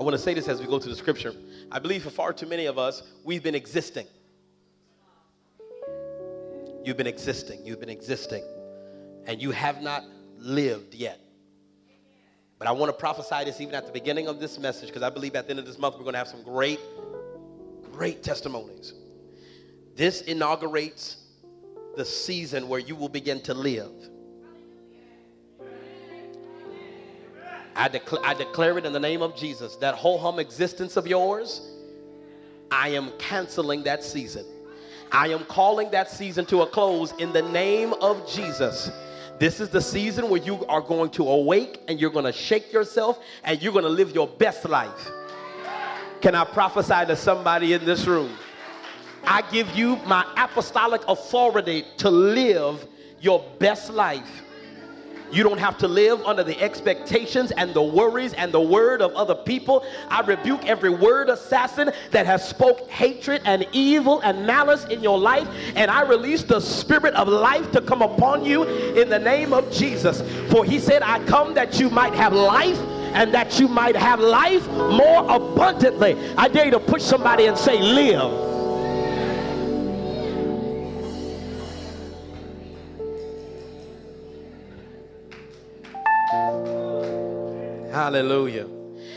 I want to say this as we go to the scripture. I believe for far too many of us, we've been existing. You've been existing, you've been existing, and you have not lived yet. But I want to prophesy this even at the beginning of this message because I believe at the end of this month we're going to have some great, great testimonies. This inaugurates the season where you will begin to live. I, declare, I declare it in the name of Jesus. That whole hum existence of yours, I am canceling that season. I am calling that season to a close in the name of Jesus. This is the season where you are going to awake and you're going to shake yourself and you're going to live your best life. Can I prophesy to somebody in this room? I give you my apostolic authority to live your best life. You don't have to live under the expectations and the worries and the word of other people. I rebuke every word assassin that has spoke hatred and evil and malice in your life and I release the spirit of life to come upon you in the name of Jesus. For he said, "I come that you might have life and that you might have life more abundantly." I dare you to push somebody and say, "Live." Hallelujah.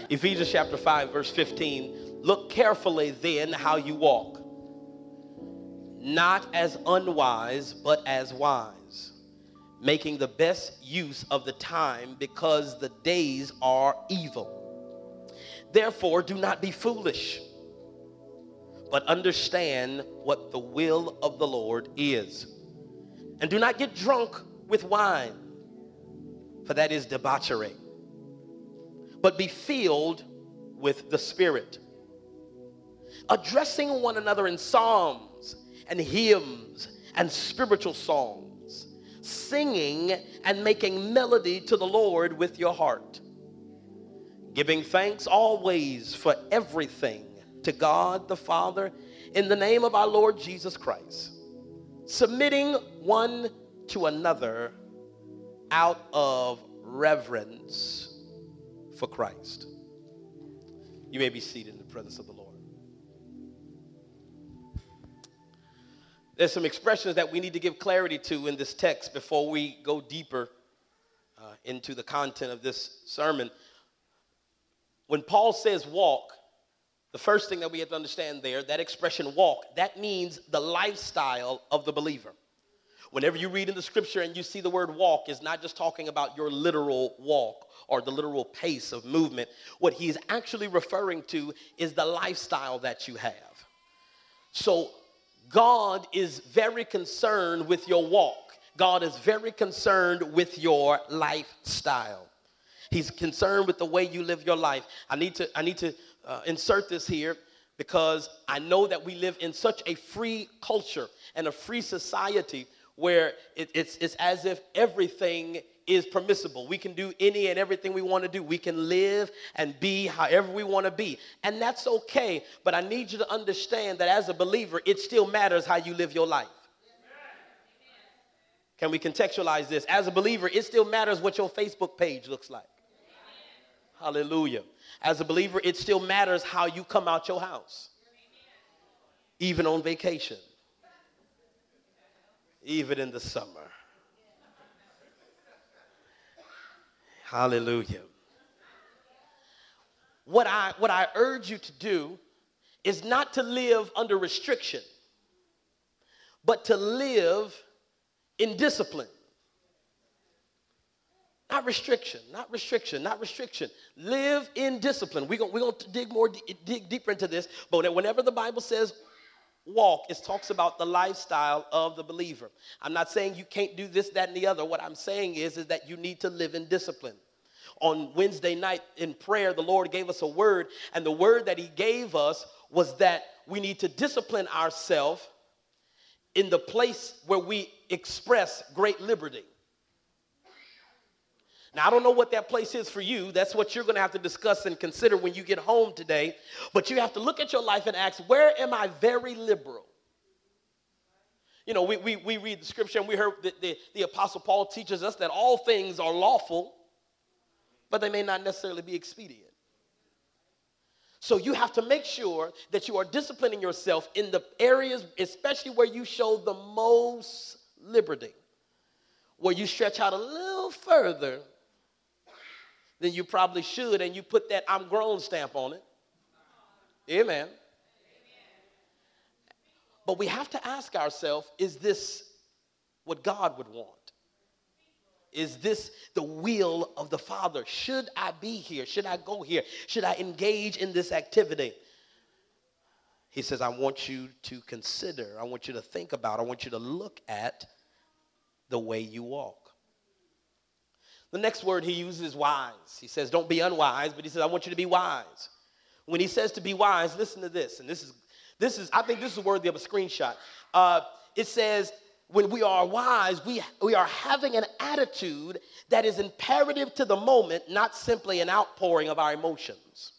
Ephesians chapter 5, verse 15. Look carefully then how you walk, not as unwise, but as wise, making the best use of the time because the days are evil. Therefore, do not be foolish, but understand what the will of the Lord is. And do not get drunk with wine, for that is debauchery but be filled with the Spirit. Addressing one another in psalms and hymns and spiritual songs, singing and making melody to the Lord with your heart, giving thanks always for everything to God the Father in the name of our Lord Jesus Christ, submitting one to another out of reverence for Christ. You may be seated in the presence of the Lord. There's some expressions that we need to give clarity to in this text before we go deeper uh, into the content of this sermon. When Paul says walk, the first thing that we have to understand there, that expression walk, that means the lifestyle of the believer. Whenever you read in the scripture and you see the word walk, is not just talking about your literal walk or the literal pace of movement. What he's actually referring to is the lifestyle that you have. So God is very concerned with your walk. God is very concerned with your lifestyle. He's concerned with the way you live your life. I need to I need to uh, insert this here because I know that we live in such a free culture and a free society where it, it's, it's as if everything is permissible. We can do any and everything we want to do. We can live and be however we want to be. And that's okay. But I need you to understand that as a believer, it still matters how you live your life. Can we contextualize this? As a believer, it still matters what your Facebook page looks like. Hallelujah. As a believer, it still matters how you come out your house, even on vacation even in the summer. Hallelujah. What I, what I urge you to do is not to live under restriction, but to live in discipline. Not restriction, not restriction, not restriction. Live in discipline. We're going we're to dig more, dig deeper into this, but whenever the Bible says walk, it talks about the lifestyle of the believer. I'm not saying you can't do this, that, and the other. What I'm saying is, is that you need to live in discipline. On Wednesday night in prayer, the Lord gave us a word, and the word that He gave us was that we need to discipline ourselves in the place where we express great liberty. Now, I don't know what that place is for you. That's what you're going to have to discuss and consider when you get home today. But you have to look at your life and ask, where am I very liberal? You know, we, we, we read the scripture and we heard that the, the Apostle Paul teaches us that all things are lawful, but they may not necessarily be expedient. So you have to make sure that you are disciplining yourself in the areas, especially where you show the most liberty, where you stretch out a little further than you probably should, and you put that I'm grown stamp on it. Amen. But we have to ask ourselves is this what God would want? Is this the will of the Father? Should I be here? Should I go here? Should I engage in this activity? He says, I want you to consider, I want you to think about, I want you to look at the way you walk. The next word he uses is wise. He says, Don't be unwise, but he says, I want you to be wise. When he says to be wise, listen to this, and this is this is, I think this is worthy of a screenshot. Uh, it says, when we are wise, we, we are having an attitude that is imperative to the moment, not simply an outpouring of our emotions.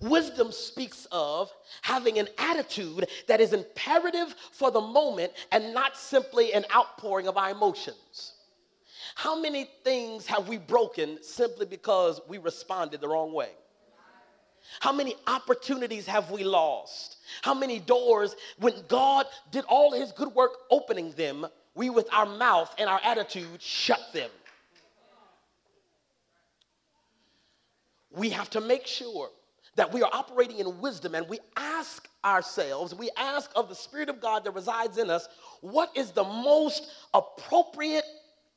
Wisdom speaks of having an attitude that is imperative for the moment and not simply an outpouring of our emotions. How many things have we broken simply because we responded the wrong way? How many opportunities have we lost? How many doors, when God did all his good work opening them, we with our mouth and our attitude shut them? We have to make sure that we are operating in wisdom and we ask ourselves, we ask of the Spirit of God that resides in us, what is the most appropriate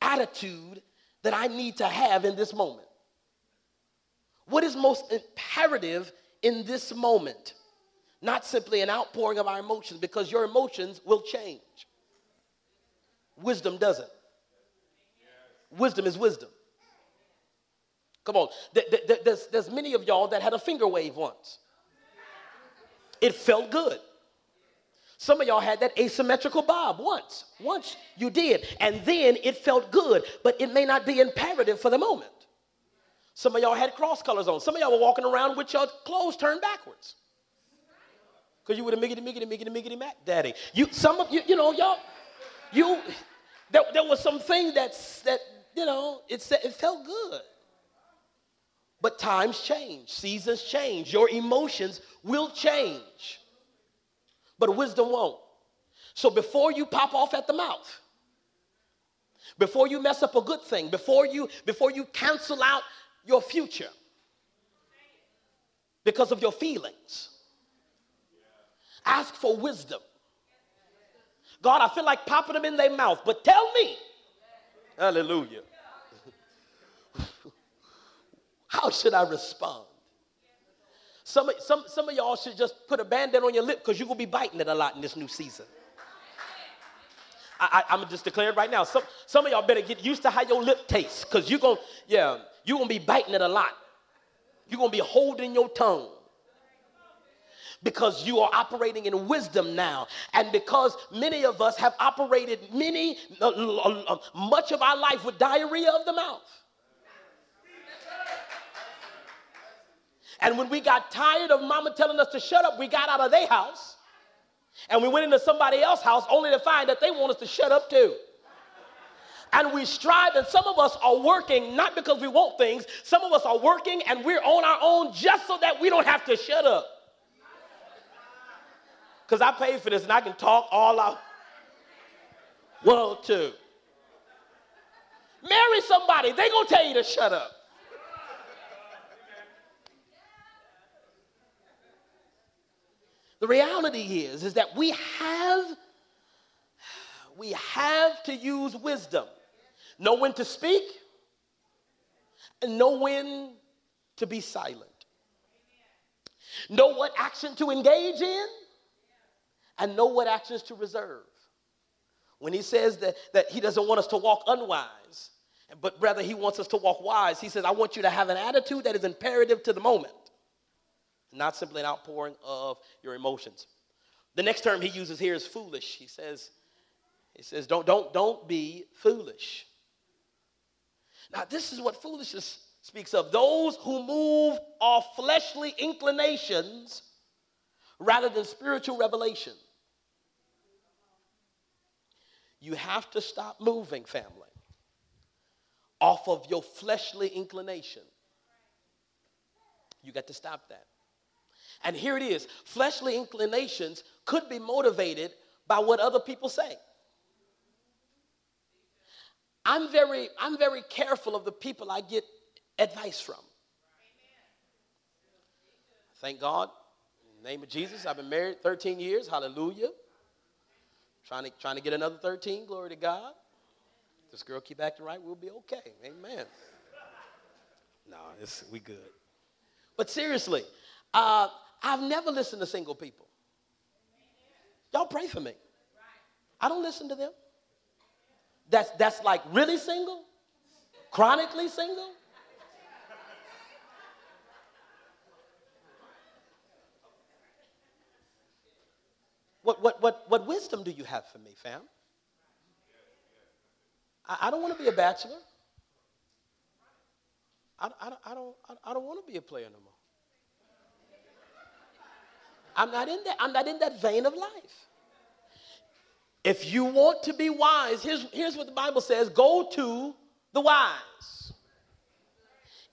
attitude that I need to have in this moment? What is most imperative in this moment? Not simply an outpouring of our emotions, because your emotions will change. Wisdom doesn't. Wisdom is wisdom. Come on. There's, many of y'all that had a finger wave once. It felt good. Some of y'all had that asymmetrical bob once. Once you did. And then it felt good, but it may not be imperative for the moment. Some of y'all had cross colors on. Some of y'all were walking around with your clothes turned backwards. Because you were the miggity, miggity, miggity, miggity, mac daddy. You, some of you, you know, y'all, you, there, there was something that's, that, you know, it, said it felt good. But times change, seasons change, your emotions will change. But wisdom won't. So before you pop off at the mouth, before you mess up a good thing, before you before you cancel out your future because of your feelings. Ask for wisdom. God, I feel like popping them in their mouth, but tell me, hallelujah, how should I respond? Some, some, some of y'all should just put a band-aid on your lip because you're going to be biting it a lot in this new season. I, am just declaring right now. Some, some of y'all better get used to how your lip tastes because you're going to, yeah, you're going to be biting it a lot. You're going to be holding your tongue because you are operating in wisdom now and because many of us have operated many uh, uh, uh, much of our life with diarrhea of the mouth and when we got tired of mama telling us to shut up we got out of their house and we went into somebody else's house only to find that they want us to shut up too and we strive, and some of us are working not because we want things, some of us are working and we're on our own just so that we don't have to shut up. Because I paid for this and I can talk all out. Well, to. Marry somebody, they gonna tell you to shut up. The reality is, is that we have, we have to use wisdom know when to speak, and know when to be silent. Know what action to engage in, and know what actions to reserve. When he says that, that he doesn't want us to walk unwise, but rather he wants us to walk wise, he says, I want you to have an attitude that is imperative to the moment, not simply an outpouring of your emotions. The next term he uses here is foolish. He says, he says, don't, don't, don't be foolish. Now, this is what foolishness speaks of those who move off fleshly inclinations rather than spiritual revelation. You have to stop moving, family, off of your fleshly inclination You got to stop that. And here it is fleshly inclinations could be motivated by what other people say. I'm very, I'm very careful of the people I get advice from. Thank God. In the name of Jesus, I've been married 13 years. Hallelujah. Trying to, trying to get another 13. Glory to God. This girl keep acting right, we'll be okay. Amen. No, it's, we good. But seriously, uh, I've never listened to single people. Y'all pray for me. I don't listen to them. That's, that's like really single, chronically single. What, what, what, what wisdom do you have for me, fam? I, I don't want to be a bachelor. I, I, I don't, I, I don't want to be a player no more. I'm not in that, I'm not in that vein of life. If you want to be wise, here's, here's what the Bible says go to the wise.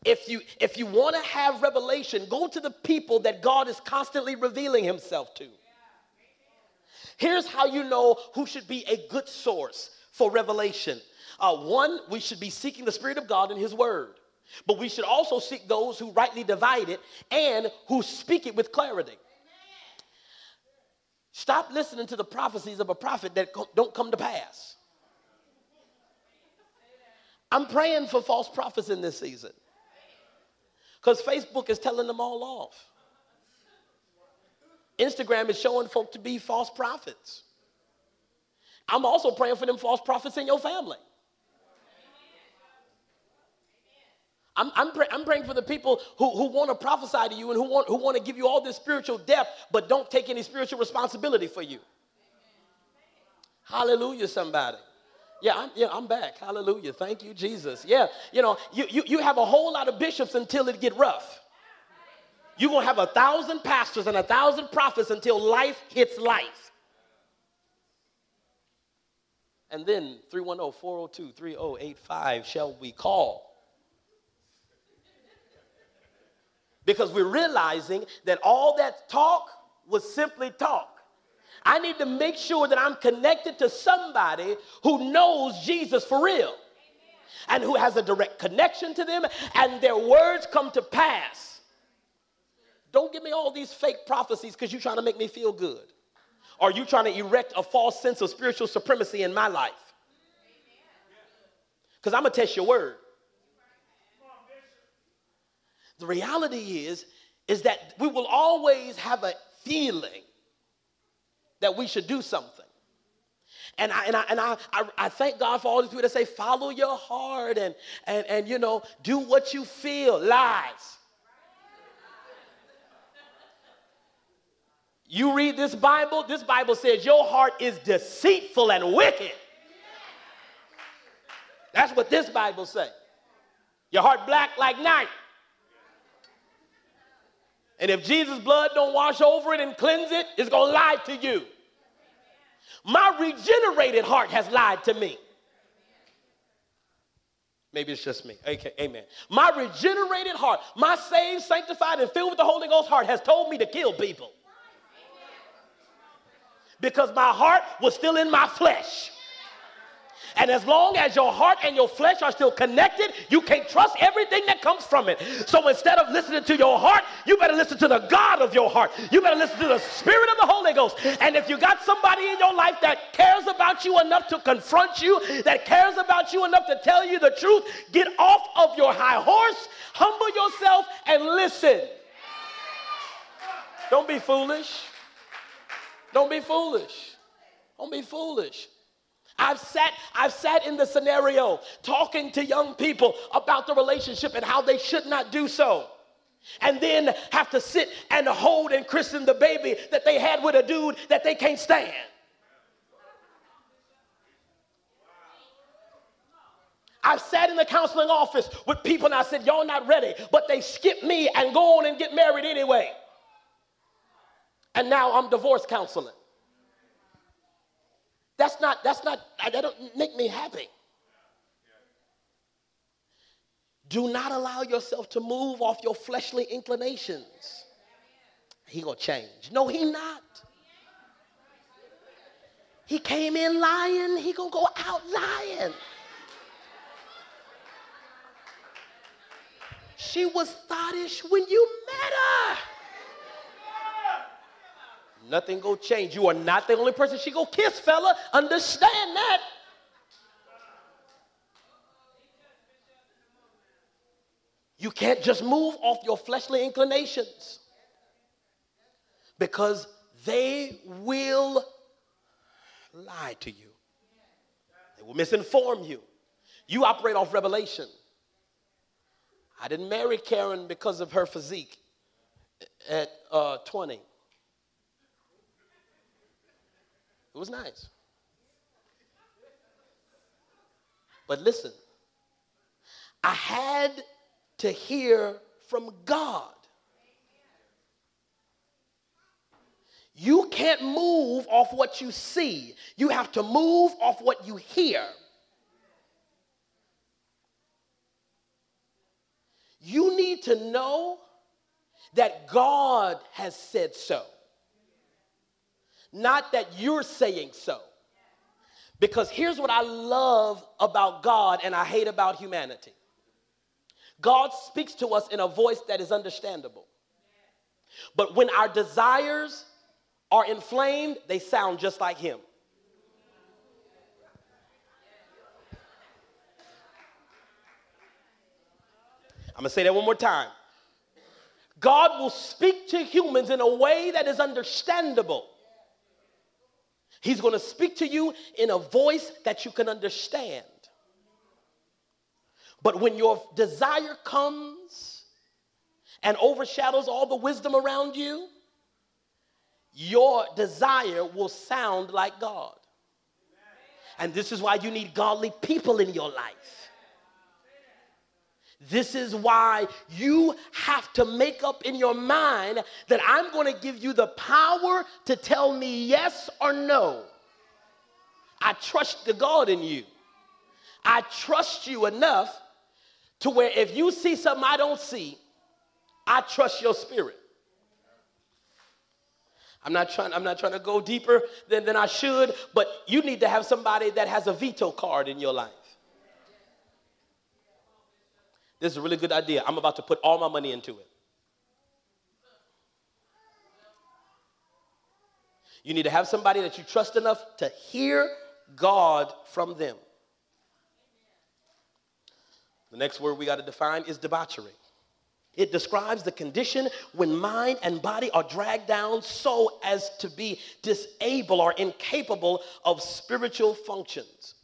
If you, if you want to have revelation, go to the people that God is constantly revealing himself to. Here's how you know who should be a good source for revelation. Uh, one, we should be seeking the Spirit of God in His Word, but we should also seek those who rightly divide it and who speak it with clarity. Stop listening to the prophecies of a prophet that don't come to pass. I'm praying for false prophets in this season because Facebook is telling them all off. Instagram is showing folk to be false prophets. I'm also praying for them false prophets in your family. I'm, I'm, pray, I'm, praying for the people who, who want to prophesy to you and who want, who want to give you all this spiritual depth, but don't take any spiritual responsibility for you. Hallelujah, somebody. Yeah, I'm, yeah, I'm back. Hallelujah. Thank you, Jesus. Yeah, you know, you, you, you have a whole lot of bishops until it get rough. You're going to have a thousand pastors and a thousand prophets until life hits life. And then 310 402 3085 shall we call. Because we're realizing that all that talk was simply talk. I need to make sure that I'm connected to somebody who knows Jesus for real and who has a direct connection to them, and their words come to pass. Don't give me all these fake prophecies because you're trying to make me feel good. Or you trying to erect a false sense of spiritual supremacy in my life. Because I'm going to test your word. The reality is, is that we will always have a feeling that we should do something. And I, and I, and I, I, I, thank God for all these people that say, follow your heart and, and, and, you know, do what you feel. Lies. You read this Bible, this Bible says your heart is deceitful and wicked. That's what this Bible says. Your heart black like night. And if Jesus' blood don't wash over it and cleanse it, it's going to lie to you. My regenerated heart has lied to me. Maybe it's just me. Okay, amen. My regenerated heart, my saved, sanctified, and filled with the Holy Ghost heart has told me to kill people because my heart was still in my flesh. And as long as your heart and your flesh are still connected, you can't trust everything that comes from it. So instead of listening to your heart, you better listen to the God of your heart. You better listen to the Spirit of the Holy Ghost. And if you got somebody in your life that cares about you enough to confront you, that cares about you enough to tell you the truth, get off of your high horse, humble yourself, and listen. Don't be foolish. Don't be foolish. Don't be foolish. I've sat, I've sat in the scenario talking to young people about the relationship and how they should not do so. And then have to sit and hold and christen the baby that they had with a dude that they can't stand. I've sat in the counseling office with people and I said, Y'all not ready, but they skip me and go on and get married anyway and now I'm divorce counseling. That's not, that's not, that don't make me happy. Do not allow yourself to move off your fleshly inclinations. He gonna change. No, he not. He came in lying, he gonna go out lying. She was thottish when you met her. Nothing gonna change. You are not the only person she gonna kiss, fella. Understand that. You can't just move off your fleshly inclinations because they will lie to you. They will misinform you. You operate off revelation. I didn't marry Karen because of her physique at uh, 20. It was nice. But listen, I had to hear from God. You can't move off what you see. You have to move off what you hear. You need to know that God has said so, not that you're saying so. Because here's what I love about God and I hate about humanity God speaks to us in a voice that is understandable. But when our desires are inflamed, they sound just like Him. I'm gonna say that one more time. God will speak to humans in a way that is understandable. He's gonna speak to you in a voice that you can understand. But when your desire comes and overshadows all the wisdom around you, your desire will sound like God. And this is why you need godly people in your life. This is why you have to make up in your mind that I'm going to give you the power to tell me yes or no. I trust the God in you. I trust you enough to where if you see something I don't see, I trust your spirit. I'm not trying, I'm not trying to go deeper than, than I should, but you need to have somebody that has a veto card in your life. This is a really good idea. I'm about to put all my money into it. You need to have somebody that you trust enough to hear God from them. The next word we got to define is debauchery. It describes the condition when mind and body are dragged down so as to be disabled or incapable of spiritual functions.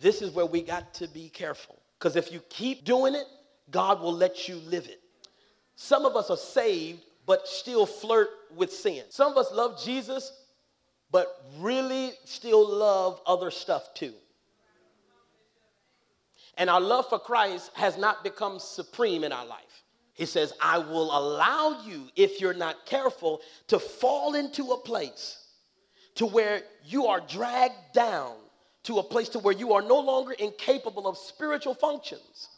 This is where we got to be careful. Because if you keep doing it, God will let you live it. Some of us are saved, but still flirt with sin. Some of us love Jesus, but really still love other stuff too. And our love for Christ has not become supreme in our life. He says, I will allow you, if you're not careful, to fall into a place to where you are dragged down to a place to where you are no longer incapable of spiritual functions.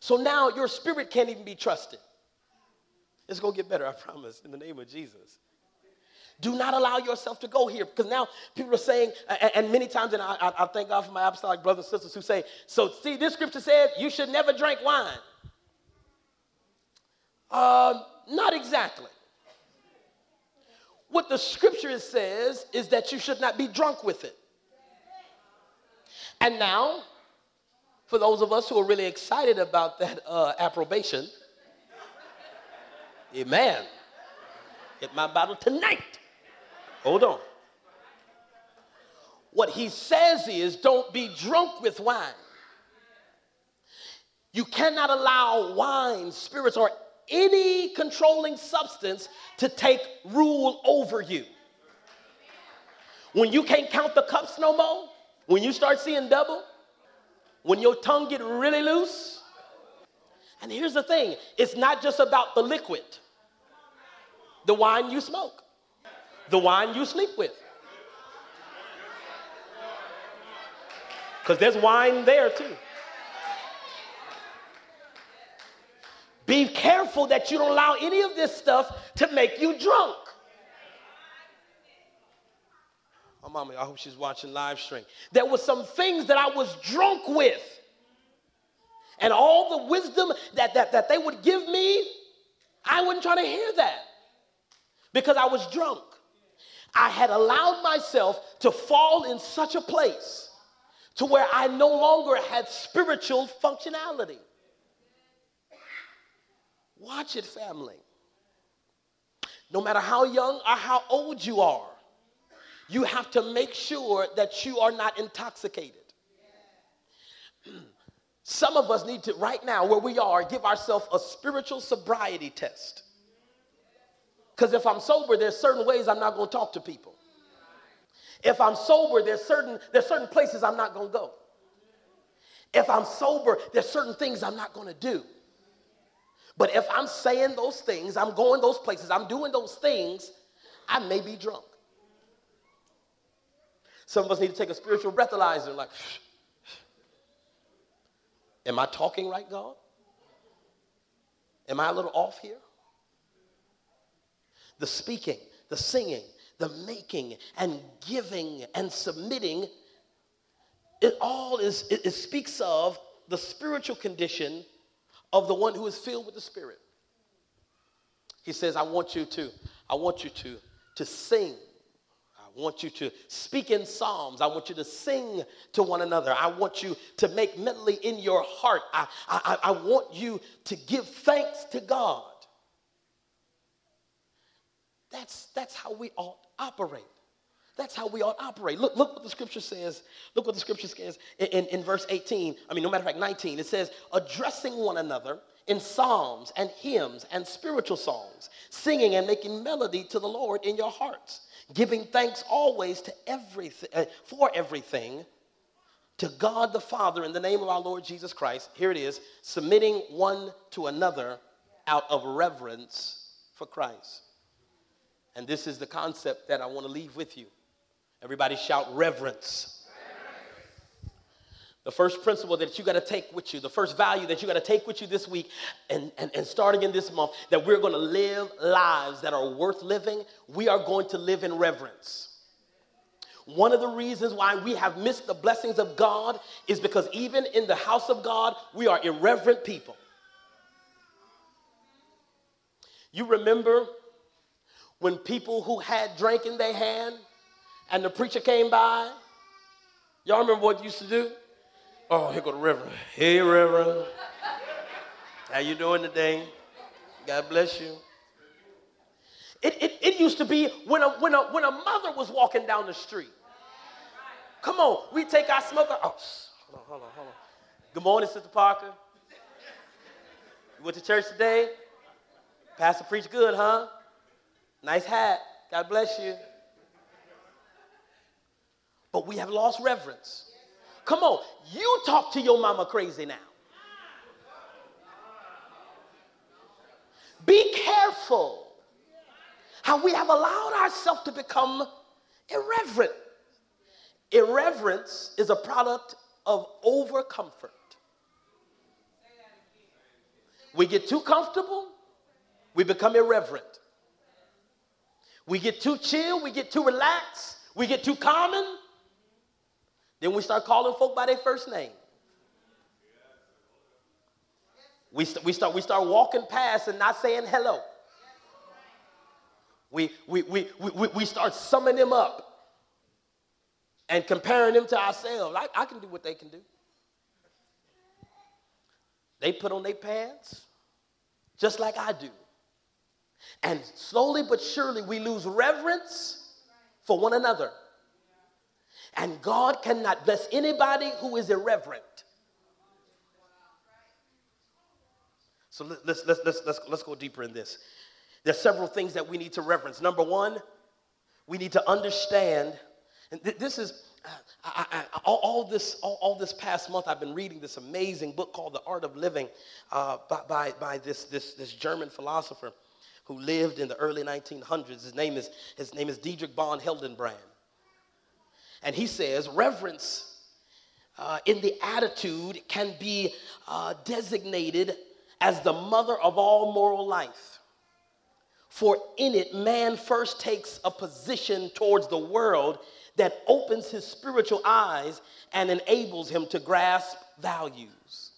So now your spirit can't even be trusted. It's going to get better, I promise, in the name of Jesus. Do not allow yourself to go here because now people are saying, and many times, and I, I thank God for my apostolic brothers and sisters who say, so see, this scripture says you should never drink wine. Uh, not exactly. What the scripture says is that you should not be drunk with it. And now, for those of us who are really excited about that uh, approbation, amen. Get my Bible tonight. Hold on. What he says is don't be drunk with wine. You cannot allow wine, spirits, or any controlling substance to take rule over you. When you can't count the cups no more, when you start seeing double, when your tongue get really loose. And here's the thing, it's not just about the liquid. The wine you smoke, the wine you sleep with. Because there's wine there too. Be careful that you don't allow any of this stuff to make you drunk. Oh, mama, I hope she's watching live stream. There were some things that I was drunk with. And all the wisdom that, that, that they would give me, I wasn't trying to hear that because I was drunk. I had allowed myself to fall in such a place to where I no longer had spiritual functionality. Watch it, family. No matter how young or how old you are, you have to make sure that you are not intoxicated. Some of us need to, right now, where we are, give ourselves a spiritual sobriety test. Because if I'm sober, there's certain ways I'm not going to talk to people. If I'm sober, there's certain, there's certain places I'm not going to go. If I'm sober, there's certain things I'm not going to do. But if I'm saying those things, I'm going those places, I'm doing those things, I may be drunk. Some of us need to take a spiritual breathalyzer, like, am I talking right, God? Am I a little off here? The speaking, the singing, the making and giving and submitting, it all is, it, it speaks of the spiritual condition of the one who is filled with the Spirit. He says, I want you to, I want you to, to sing. I want you to speak in psalms. I want you to sing to one another. I want you to make melody in your heart. I, I, I want you to give thanks to God. That's, that's how we ought operate. That's how we ought operate. Look, look what the scripture says. Look what the scripture says in, in, in verse 18. I mean, no matter of fact, 19. It says, addressing one another in psalms and hymns and spiritual songs, singing and making melody to the Lord in your hearts, giving thanks always to everything uh, for everything to God the Father in the name of our Lord Jesus Christ. Here it is, submitting one to another out of reverence for Christ. And this is the concept that I want to leave with you. Everybody shout reverence. The first principle that you got to take with you, the first value that you got to take with you this week and, and, and starting in this month, that we're going to live lives that are worth living, we are going to live in reverence. One of the reasons why we have missed the blessings of God is because even in the house of God, we are irreverent people. You remember when people who had drink in their hand and the preacher came by? Y'all remember what you used to do? Oh, here go the Reverend. Hey, Reverend. How you doing today? God bless you. It, it, it used to be when a, when, a, when a mother was walking down the street. Come on, we take our smoker. Oh, hold on, hold on, hold on. Good morning, Sister Parker. You went to church today? Pastor preached good, huh? Nice hat. God bless you. But we have lost reverence. Come on, you talk to your mama crazy now. Be careful how we have allowed ourselves to become irreverent. Irreverence is a product of over comfort. We get too comfortable, we become irreverent. We get too chill, we get too relaxed, we get too common. Then we start calling folk by their first name. We, st- we, start, we start walking past and not saying hello. We, we, we, we, we start summing them up and comparing them to ourselves. I, I can do what they can do. They put on their pants just like I do. And slowly but surely, we lose reverence for one another. And God cannot bless anybody who is irreverent. So let's, let's, let's, let's, let's go deeper in this. There's several things that we need to reverence. Number one, we need to understand, and th- this is, I, I, I, all, all, this, all, all, this past month, I've been reading this amazing book called The Art of Living uh, by, by, by this, this, this German philosopher who lived in the early 1900s. His name is, his name is Dietrich von Hildebrand. And he says, reverence uh, in the attitude can be uh, designated as the mother of all moral life. For in it, man first takes a position towards the world that opens his spiritual eyes and enables him to grasp values.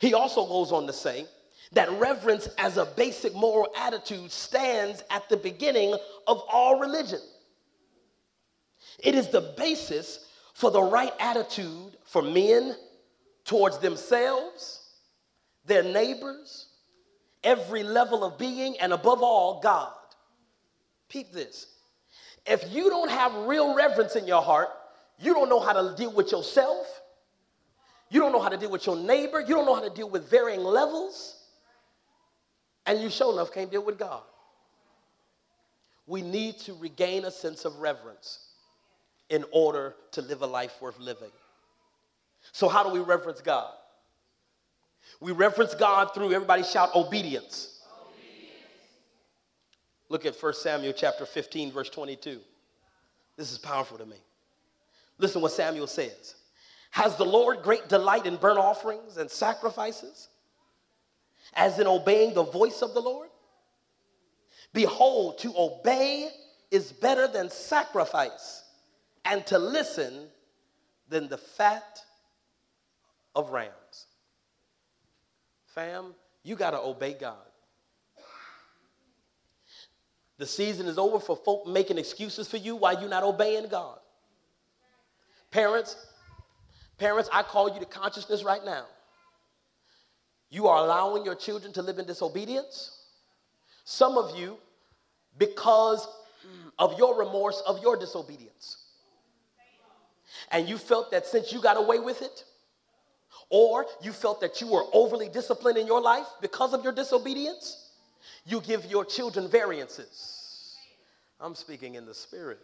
He also goes on to say that reverence as a basic moral attitude stands at the beginning of all religion. It is the basis for the right attitude for men towards themselves, their neighbors, every level of being, and above all, God. Peep this. If you don't have real reverence in your heart, you don't know how to deal with yourself. You don't know how to deal with your neighbor. You don't know how to deal with varying levels. And you sure enough can't deal with God. We need to regain a sense of reverence in order to live a life worth living. So, how do we reverence God? We reference God through, everybody shout, obedience. obedience. Look at 1 Samuel chapter 15, verse 22. This is powerful to me. Listen what Samuel says. Has the Lord great delight in burnt offerings and sacrifices, as in obeying the voice of the Lord? Behold, to obey is better than sacrifice, and to listen than the fat of rams. Fam, you got to obey God. The season is over for folk making excuses for you while you're not obeying God. Parents, parents, I call you to consciousness right now. You are allowing your children to live in disobedience. Some of you, because of your remorse of your disobedience. And you felt that since you got away with it, or you felt that you were overly disciplined in your life because of your disobedience, you give your children variances. I'm speaking in the spirit.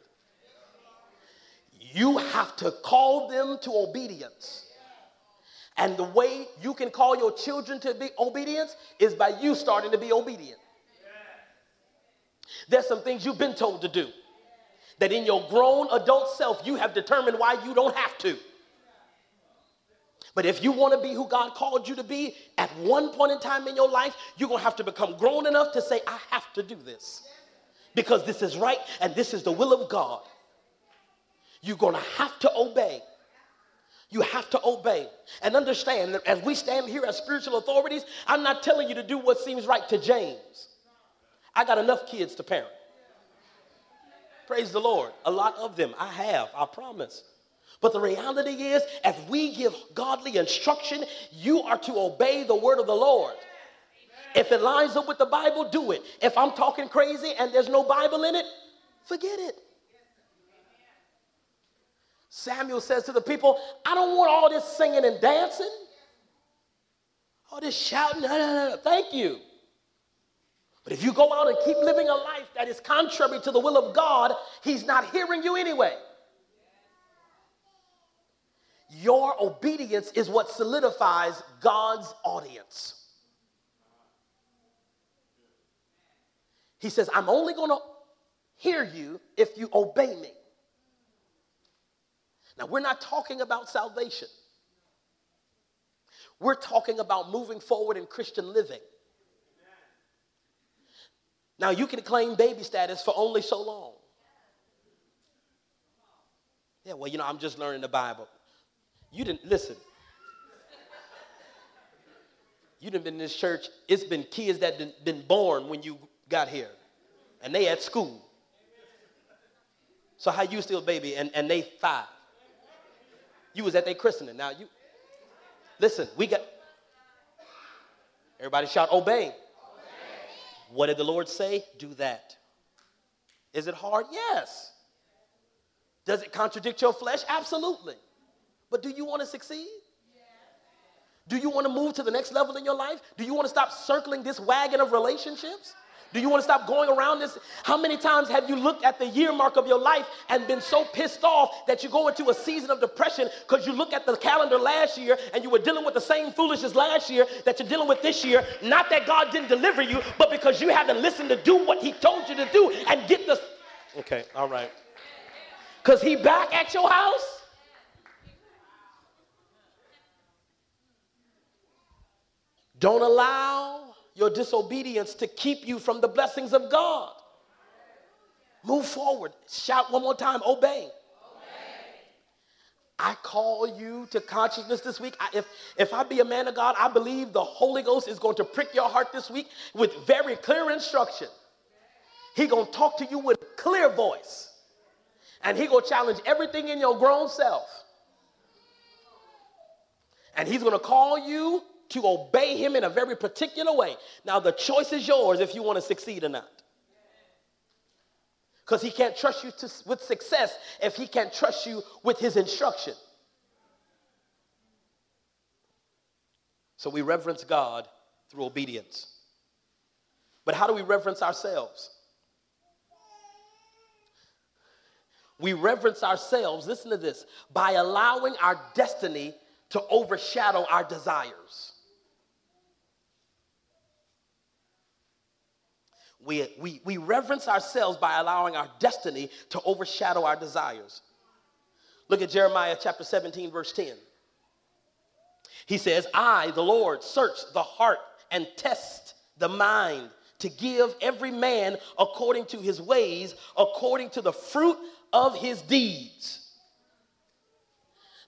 You have to call them to obedience. And the way you can call your children to be obedience is by you starting to be obedient. There's some things you've been told to do that in your grown adult self you have determined why you don't have to. But if you want to be who God called you to be at one point in time in your life, you're going to have to become grown enough to say, I have to do this because this is right and this is the will of God. You're going to have to obey. You have to obey and understand that as we stand here as spiritual authorities, I'm not telling you to do what seems right to James. I got enough kids to parent. Praise the Lord. A lot of them I have, I promise. But the reality is, as we give godly instruction, you are to obey the word of the Lord. If it lines up with the Bible, do it. If I'm talking crazy and there's no Bible in it, forget it. Samuel says to the people, I don't want all this singing and dancing, all this shouting. Thank you. But if you go out and keep living a life that is contrary to the will of God, He's not hearing you anyway. Your obedience is what solidifies God's audience. He says, I'm only going to hear you if you obey me. Now, we're not talking about salvation. We're talking about moving forward in Christian living. Now, you can claim baby status for only so long. Yeah, well, you know, I'm just learning the Bible. You didn't listen. You didn't been in this church. It's been kids that been, been born when you got here, and they at school. So how you still baby and, and they five? You was at their christening. Now you listen. We got everybody shout obey. What did the Lord say? Do that. Is it hard? Yes. Does it contradict your flesh? Absolutely. But do you want to succeed? Do you want to move to the next level in your life? Do you want to stop circling this wagon of relationships? Do you want to stop going around this? How many times have you looked at the year mark of your life and been so pissed off that you go into a season of depression because you look at the calendar last year and you were dealing with the same foolishness last year that you're dealing with this year? Not that God didn't deliver you, but because you haven't listened to do what He told you to do and get the. Okay, all right. Because He back at your house? Don't allow your disobedience to keep you from the blessings of God. Move forward. Shout one more time obey. obey. I call you to consciousness this week. I, if, if I be a man of God, I believe the Holy Ghost is going to prick your heart this week with very clear instruction. He going to talk to you with a clear voice. And he going to challenge everything in your grown self. And he's going to call you to obey him in a very particular way. Now, the choice is yours if you want to succeed or not. Because he can't trust you to, with success if he can't trust you with his instruction. So we reverence God through obedience. But how do we reverence ourselves? We reverence ourselves, listen to this, by allowing our destiny to overshadow our desires. We, we, we reverence ourselves by allowing our destiny to overshadow our desires. Look at Jeremiah chapter 17, verse 10. He says, I, the Lord, search the heart and test the mind to give every man according to his ways, according to the fruit of his deeds.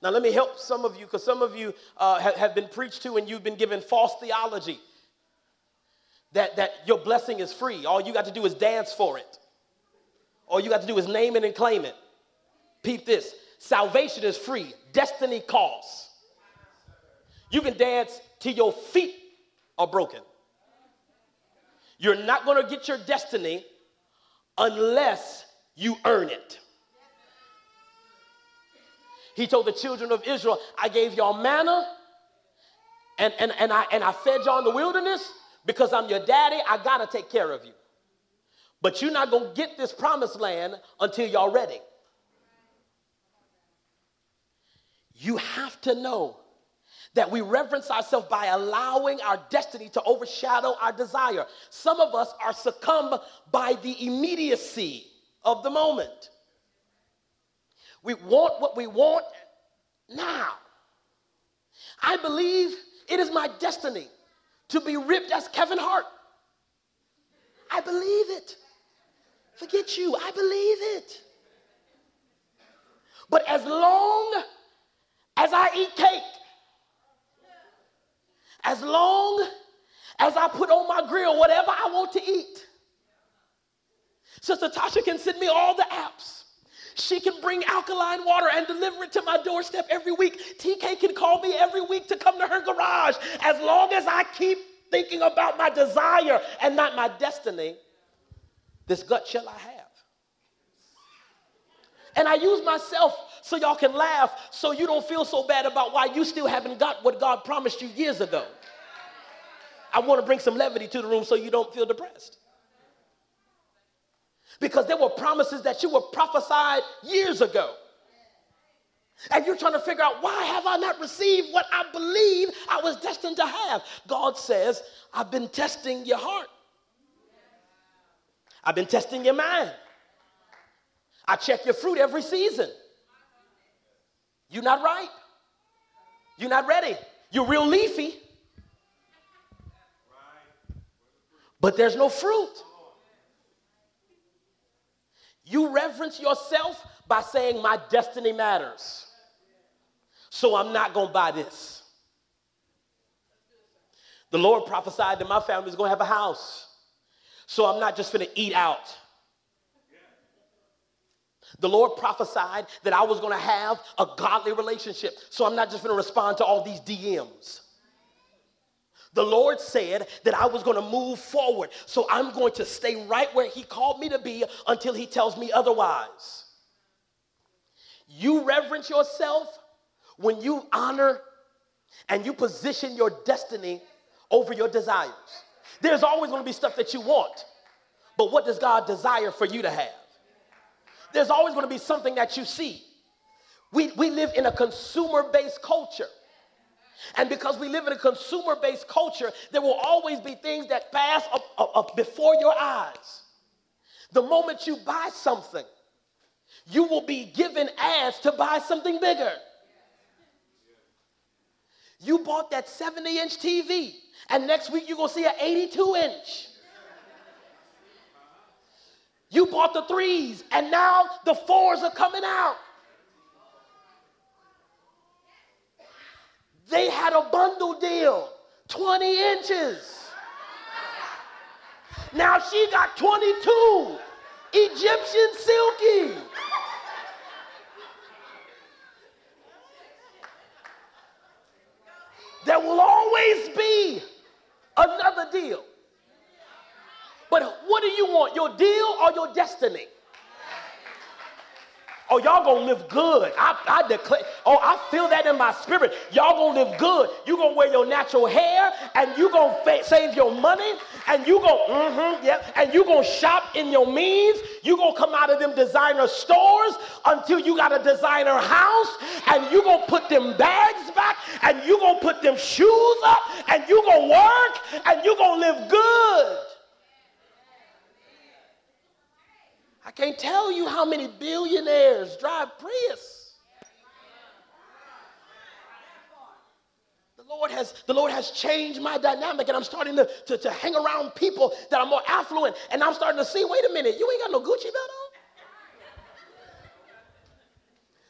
Now, let me help some of you because some of you uh, have, have been preached to and you've been given false theology that, that your blessing is free. All you got to do is dance for it. All you got to do is name it and claim it. Peep this salvation is free, destiny calls. You can dance till your feet are broken. You're not going to get your destiny unless you earn it. He told the children of Israel, I gave y'all manna and, and, and, I, and I fed y'all in the wilderness because I'm your daddy, I gotta take care of you. But you're not gonna get this promised land until y'all ready. You have to know that we reverence ourselves by allowing our destiny to overshadow our desire. Some of us are succumbed by the immediacy of the moment. We want what we want now. I believe it is my destiny to be ripped as Kevin Hart. I believe it. Forget you, I believe it. But as long as I eat cake, as long as I put on my grill whatever I want to eat, Sister Tasha can send me all the apps. She can bring alkaline water and deliver it to my doorstep every week. TK can call me every week to come to her garage. As long as I keep thinking about my desire and not my destiny, this gut shall I have. And I use myself so y'all can laugh so you don't feel so bad about why you still haven't got what God promised you years ago. I want to bring some levity to the room so you don't feel depressed because there were promises that you were prophesied years ago. And you're trying to figure out why have I not received what I believe I was destined to have? God says, I've been testing your heart. I've been testing your mind. I check your fruit every season. You're not ripe. You're not ready. You're real leafy. But there's no fruit. You reverence yourself by saying, My destiny matters. So I'm not going to buy this. The Lord prophesied that my family is going to have a house. So I'm not just going to eat out. The Lord prophesied that I was going to have a godly relationship. So I'm not just going to respond to all these DMs. The Lord said that I was going to move forward. So I'm going to stay right where He called me to be until He tells me otherwise. You reverence yourself when you honor and you position your destiny over your desires. There's always going to be stuff that you want, but what does God desire for you to have? There's always going to be something that you see. We, we live in a consumer based culture. And because we live in a consumer based culture, there will always be things that pass up, up, up before your eyes. The moment you buy something, you will be given ads to buy something bigger. You bought that 70 inch TV, and next week you're gonna see an 82 inch. You bought the threes, and now the fours are coming out. They had a bundle deal, 20 inches. Now she got 22 Egyptian silky. There will always be another deal. But what do you want, your deal or your destiny? Oh, y'all gonna live good. I, I declare, oh, I feel that in my spirit. Y'all gonna live good. You gonna wear your natural hair and you gonna fa- save your money and you go, mm-hmm, yeah, and you gonna shop in your means. You gonna come out of them designer stores until you got a designer house and you gonna put them bags back and you gonna put them shoes up and you gonna work and you gonna live good. I can't tell you how many billionaires drive Prius. The Lord has, the Lord has changed my dynamic, and I'm starting to, to, to hang around people that are more affluent, and I'm starting to see, wait a minute, you ain't got no Gucci belt on?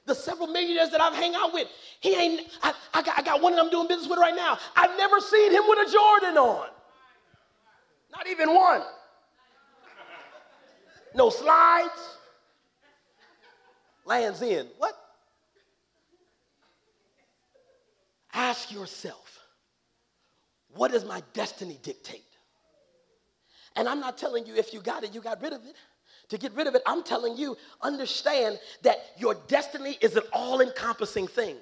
The several millionaires that I've hang out with, he ain't, I, I, got, I got one that I'm doing business with right now. I've never seen him with a Jordan on. Not even one no slides. Lands in. What? Ask yourself, what does my destiny dictate? And I'm not telling you if you got it, you got rid of it. To get rid of it, I'm telling you, understand that your destiny is an all encompassing thing.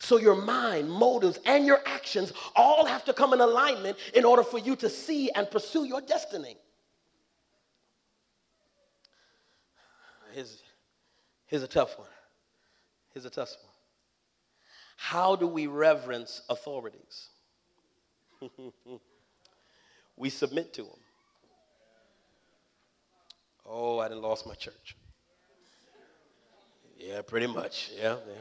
So your mind, motives, and your actions all have to come in alignment in order for you to see and pursue your destiny. Here's, here's a tough one. Here's a tough one. How do we reverence authorities? we submit to them. Oh, I didn't lost my church. Yeah, pretty much. Yeah. yeah.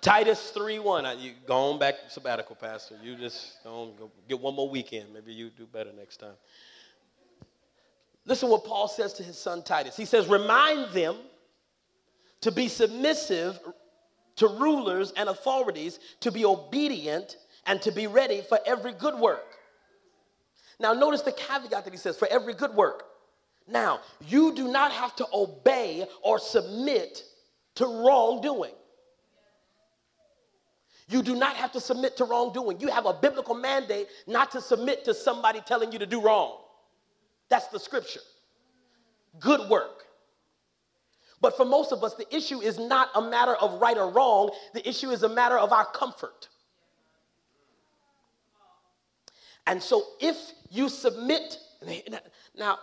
Titus 3 1. You going back sabbatical, Pastor. You just go, go get one more weekend. Maybe you do better next time. Listen what Paul says to his son Titus. He says, Remind them to be submissive to rulers and authorities, to be obedient, and to be ready for every good work. Now, notice the caveat that he says for every good work. Now, you do not have to obey or submit to wrongdoing. You do not have to submit to wrongdoing. You have a biblical mandate not to submit to somebody telling you to do wrong. That's the scripture. Good work. But for most of us, the issue is not a matter of right or wrong, the issue is a matter of our comfort. And so if you submit, now,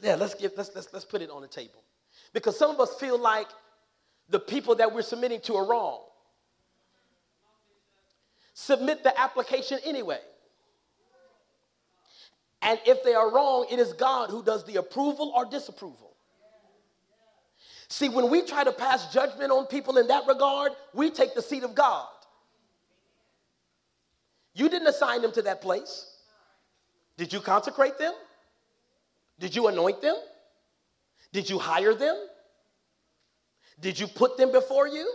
yeah, let's, give, let's, let's, let's put it on the table. Because some of us feel like the people that we're submitting to are wrong. Submit the application anyway. And if they are wrong, it is God who does the approval or disapproval. See, when we try to pass judgment on people in that regard, we take the seat of God. You didn't assign them to that place. Did you consecrate them? Did you anoint them? Did you hire them? Did you put them before you?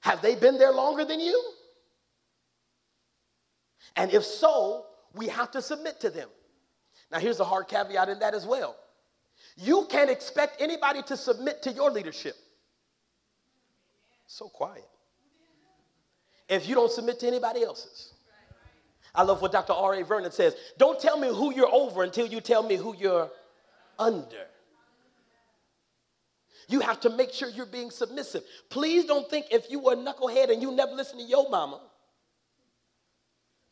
Have they been there longer than you? And if so, we have to submit to them. Now, here's a hard caveat in that as well. You can't expect anybody to submit to your leadership. So quiet. If you don't submit to anybody else's. I love what Dr. R.A. Vernon says. Don't tell me who you're over until you tell me who you're under. You have to make sure you're being submissive. Please don't think if you were a knucklehead and you never listen to your mama,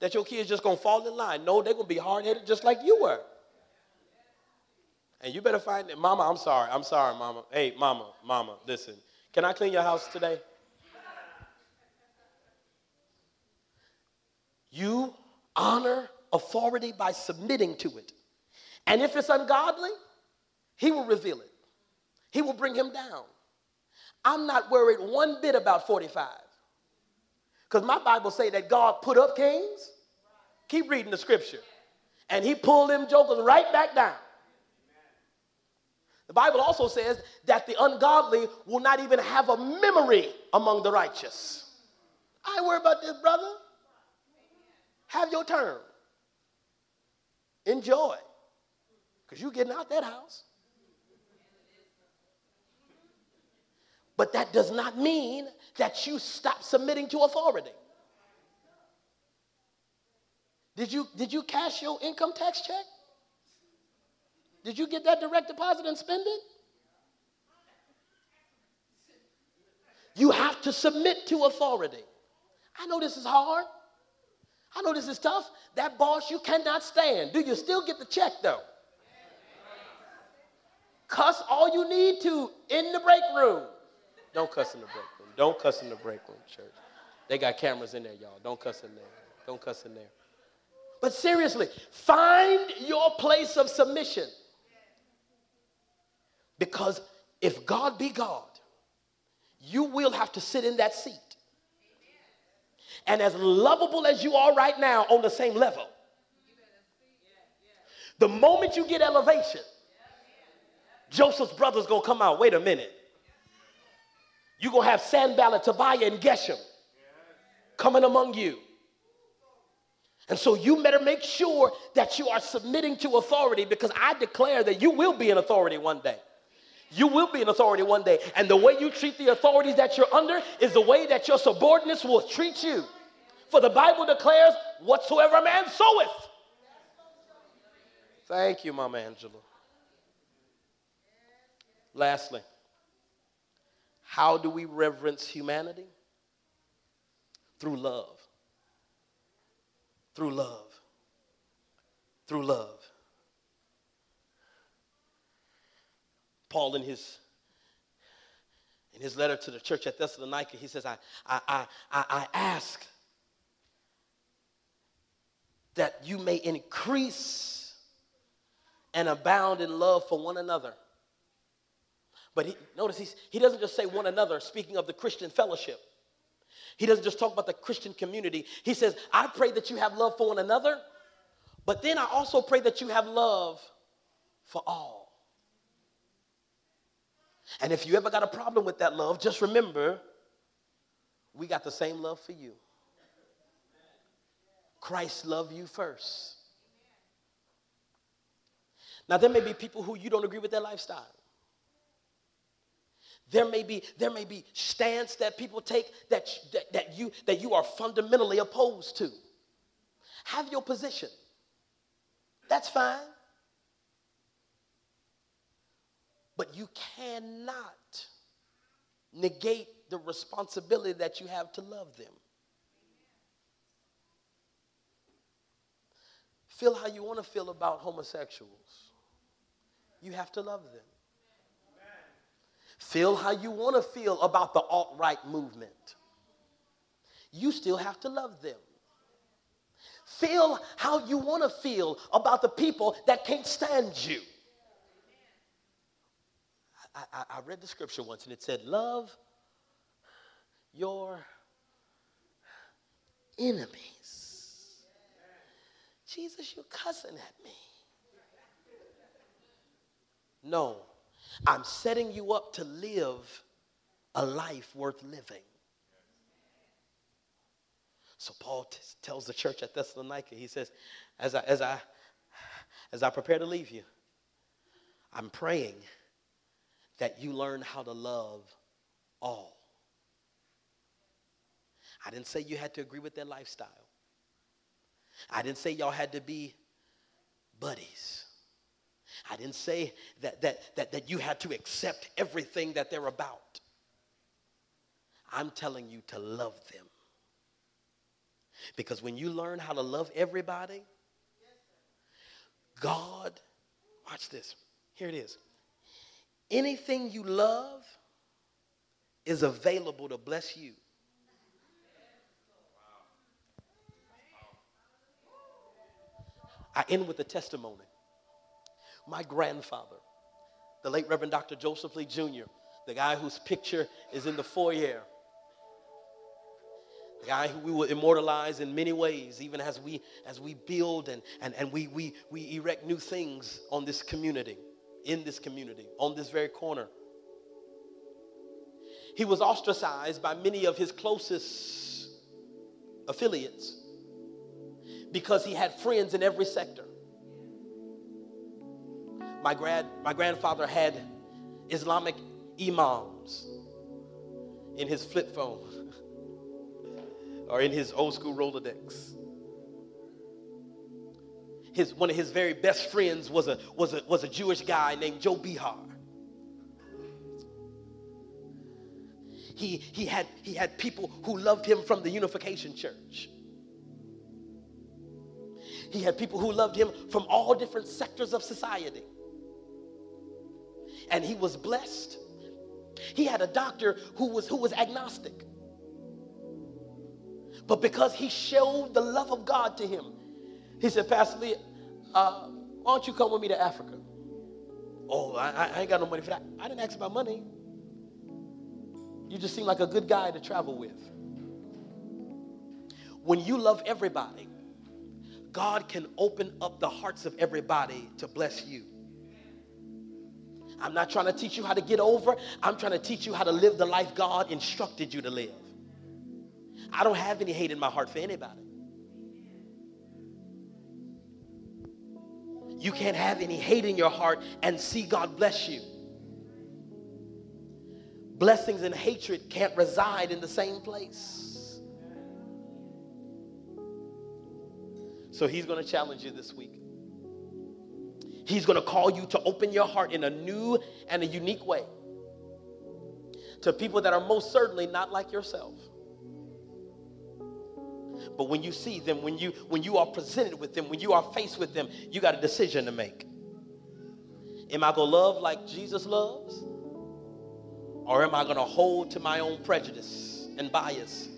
that your kids just gonna fall in line. No, they're gonna be hard headed just like you were. And you better find it. Mama, I'm sorry. I'm sorry, mama. Hey, mama, mama, listen. Can I clean your house today? You honor authority by submitting to it. And if it's ungodly, he will reveal it. He will bring him down. I'm not worried one bit about 45 Because my Bible say that God put up kings. Keep reading the scripture. And he pulled them jokers right back down. The Bible also says that the ungodly will not even have a memory among the righteous. I worry about this, brother. Have your turn. Enjoy. Because you're getting out that house. But that does not mean that you stop submitting to authority. Did you, did you cash your income tax check? Did you get that direct deposit and spend it? You have to submit to authority. I know this is hard. I know this is tough. That boss you cannot stand. Do you still get the check though? Cuss all you need to in the break room. Don't cuss in the break room. Don't cuss in the break room, church. They got cameras in there, y'all. Don't cuss in there. Don't cuss in there. But seriously, find your place of submission. Because if God be God, you will have to sit in that seat. And as lovable as you are right now, on the same level, the moment you get elevation, Joseph's brother's gonna come out. Wait a minute. You're gonna have Sanballat, Tobiah, and Geshem coming among you. And so you better make sure that you are submitting to authority because I declare that you will be an authority one day. You will be an authority one day. And the way you treat the authorities that you're under is the way that your subordinates will treat you. For the Bible declares, whatsoever a man soweth. Thank you, Mama Angela. Lastly, how do we reverence humanity? Through love. Through love. Through love. Paul in his in his letter to the church at Thessalonica, he says, I, I, I, I ask that you may increase and abound in love for one another. But he, notice he doesn't just say one another, speaking of the Christian fellowship. He doesn't just talk about the Christian community. He says, I pray that you have love for one another, but then I also pray that you have love for all. And if you ever got a problem with that love, just remember we got the same love for you. Christ loved you first. Now, there may be people who you don't agree with their lifestyle. There may be, there may be stance that people take that, that, that, you, that you are fundamentally opposed to. Have your position. That's fine. But you cannot negate the responsibility that you have to love them. Feel how you want to feel about homosexuals. You have to love them. Feel how you want to feel about the alt right movement. You still have to love them. Feel how you want to feel about the people that can't stand you. I, I, I read the scripture once and it said, Love your enemies. Jesus, you're cussing at me. No, I'm setting you up to live a life worth living. So Paul t- tells the church at Thessalonica, he says, as I, as, I, as I prepare to leave you, I'm praying that you learn how to love all. I didn't say you had to agree with their lifestyle. I didn't say y'all had to be buddies. I didn't say that, that, that, that you had to accept everything that they're about. I'm telling you to love them. Because when you learn how to love everybody, God, watch this. Here it is. Anything you love is available to bless you. I end with a testimony. My grandfather, the late Reverend Dr. Joseph Lee Jr., the guy whose picture is in the foyer, a guy who we will immortalize in many ways, even as we as we build and, and, and we, we we erect new things on this community, in this community, on this very corner. He was ostracized by many of his closest affiliates because he had friends in every sector. My, grad, my grandfather had Islamic imams in his flip phone or in his old school Rolodex. His, one of his very best friends was a, was, a, was a Jewish guy named Joe Bihar. He, he, had, he had people who loved him from the Unification Church. He had people who loved him from all different sectors of society. And he was blessed. He had a doctor who was, who was agnostic. But because he showed the love of God to him, he said, Pastor Lee, uh, why don't you come with me to Africa? Oh, I, I ain't got no money for that. I didn't ask about money. You just seem like a good guy to travel with. When you love everybody, God can open up the hearts of everybody to bless you. I'm not trying to teach you how to get over. I'm trying to teach you how to live the life God instructed you to live. I don't have any hate in my heart for anybody. You can't have any hate in your heart and see God bless you. Blessings and hatred can't reside in the same place. So he's going to challenge you this week. He's going to call you to open your heart in a new and a unique way to people that are most certainly not like yourself. But when you see them, when you when you are presented with them, when you are faced with them, you got a decision to make. Am I going to love like Jesus loves? Or am I going to hold to my own prejudice and bias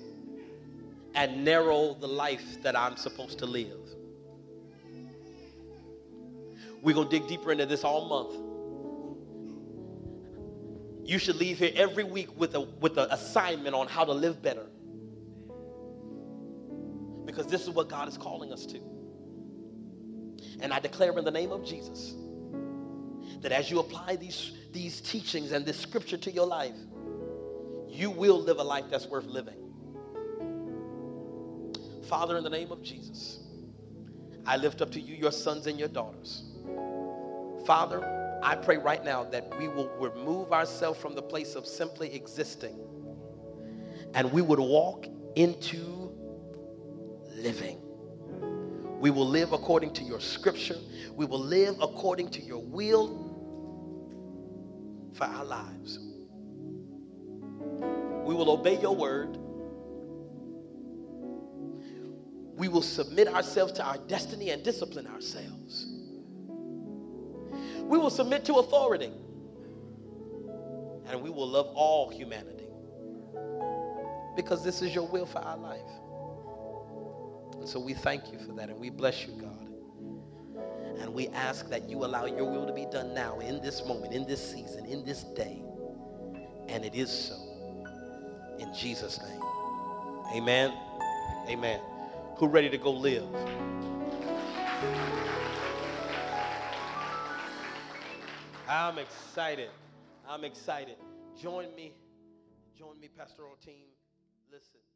and narrow the life that I'm supposed to live? We're going to dig deeper into this all month. You should leave here every week with a with an assignment on how to live better. Because this is what God is calling us to. And I declare in the name of Jesus that as you apply these, these teachings and this scripture to your life, you will live a life that's worth living. Father, in the name of Jesus, I lift up to you your sons and your daughters. Father, I pray right now that we will remove ourselves from the place of simply existing and we would walk into living. We will live according to your scripture. We will live according to your will for our lives. We will obey your word. We will submit ourselves to our destiny and discipline ourselves. We will submit to authority. And we will love all humanity. Because this is your will for our life. And so we thank you for that and we bless you, God. And we ask that you allow your will to be done now, in this moment, in this season, in this day. And it is so. In Jesus' name. Amen. Amen. Who ready to go live? I'm excited. I'm excited. Join me. Join me, pastoral team. Listen.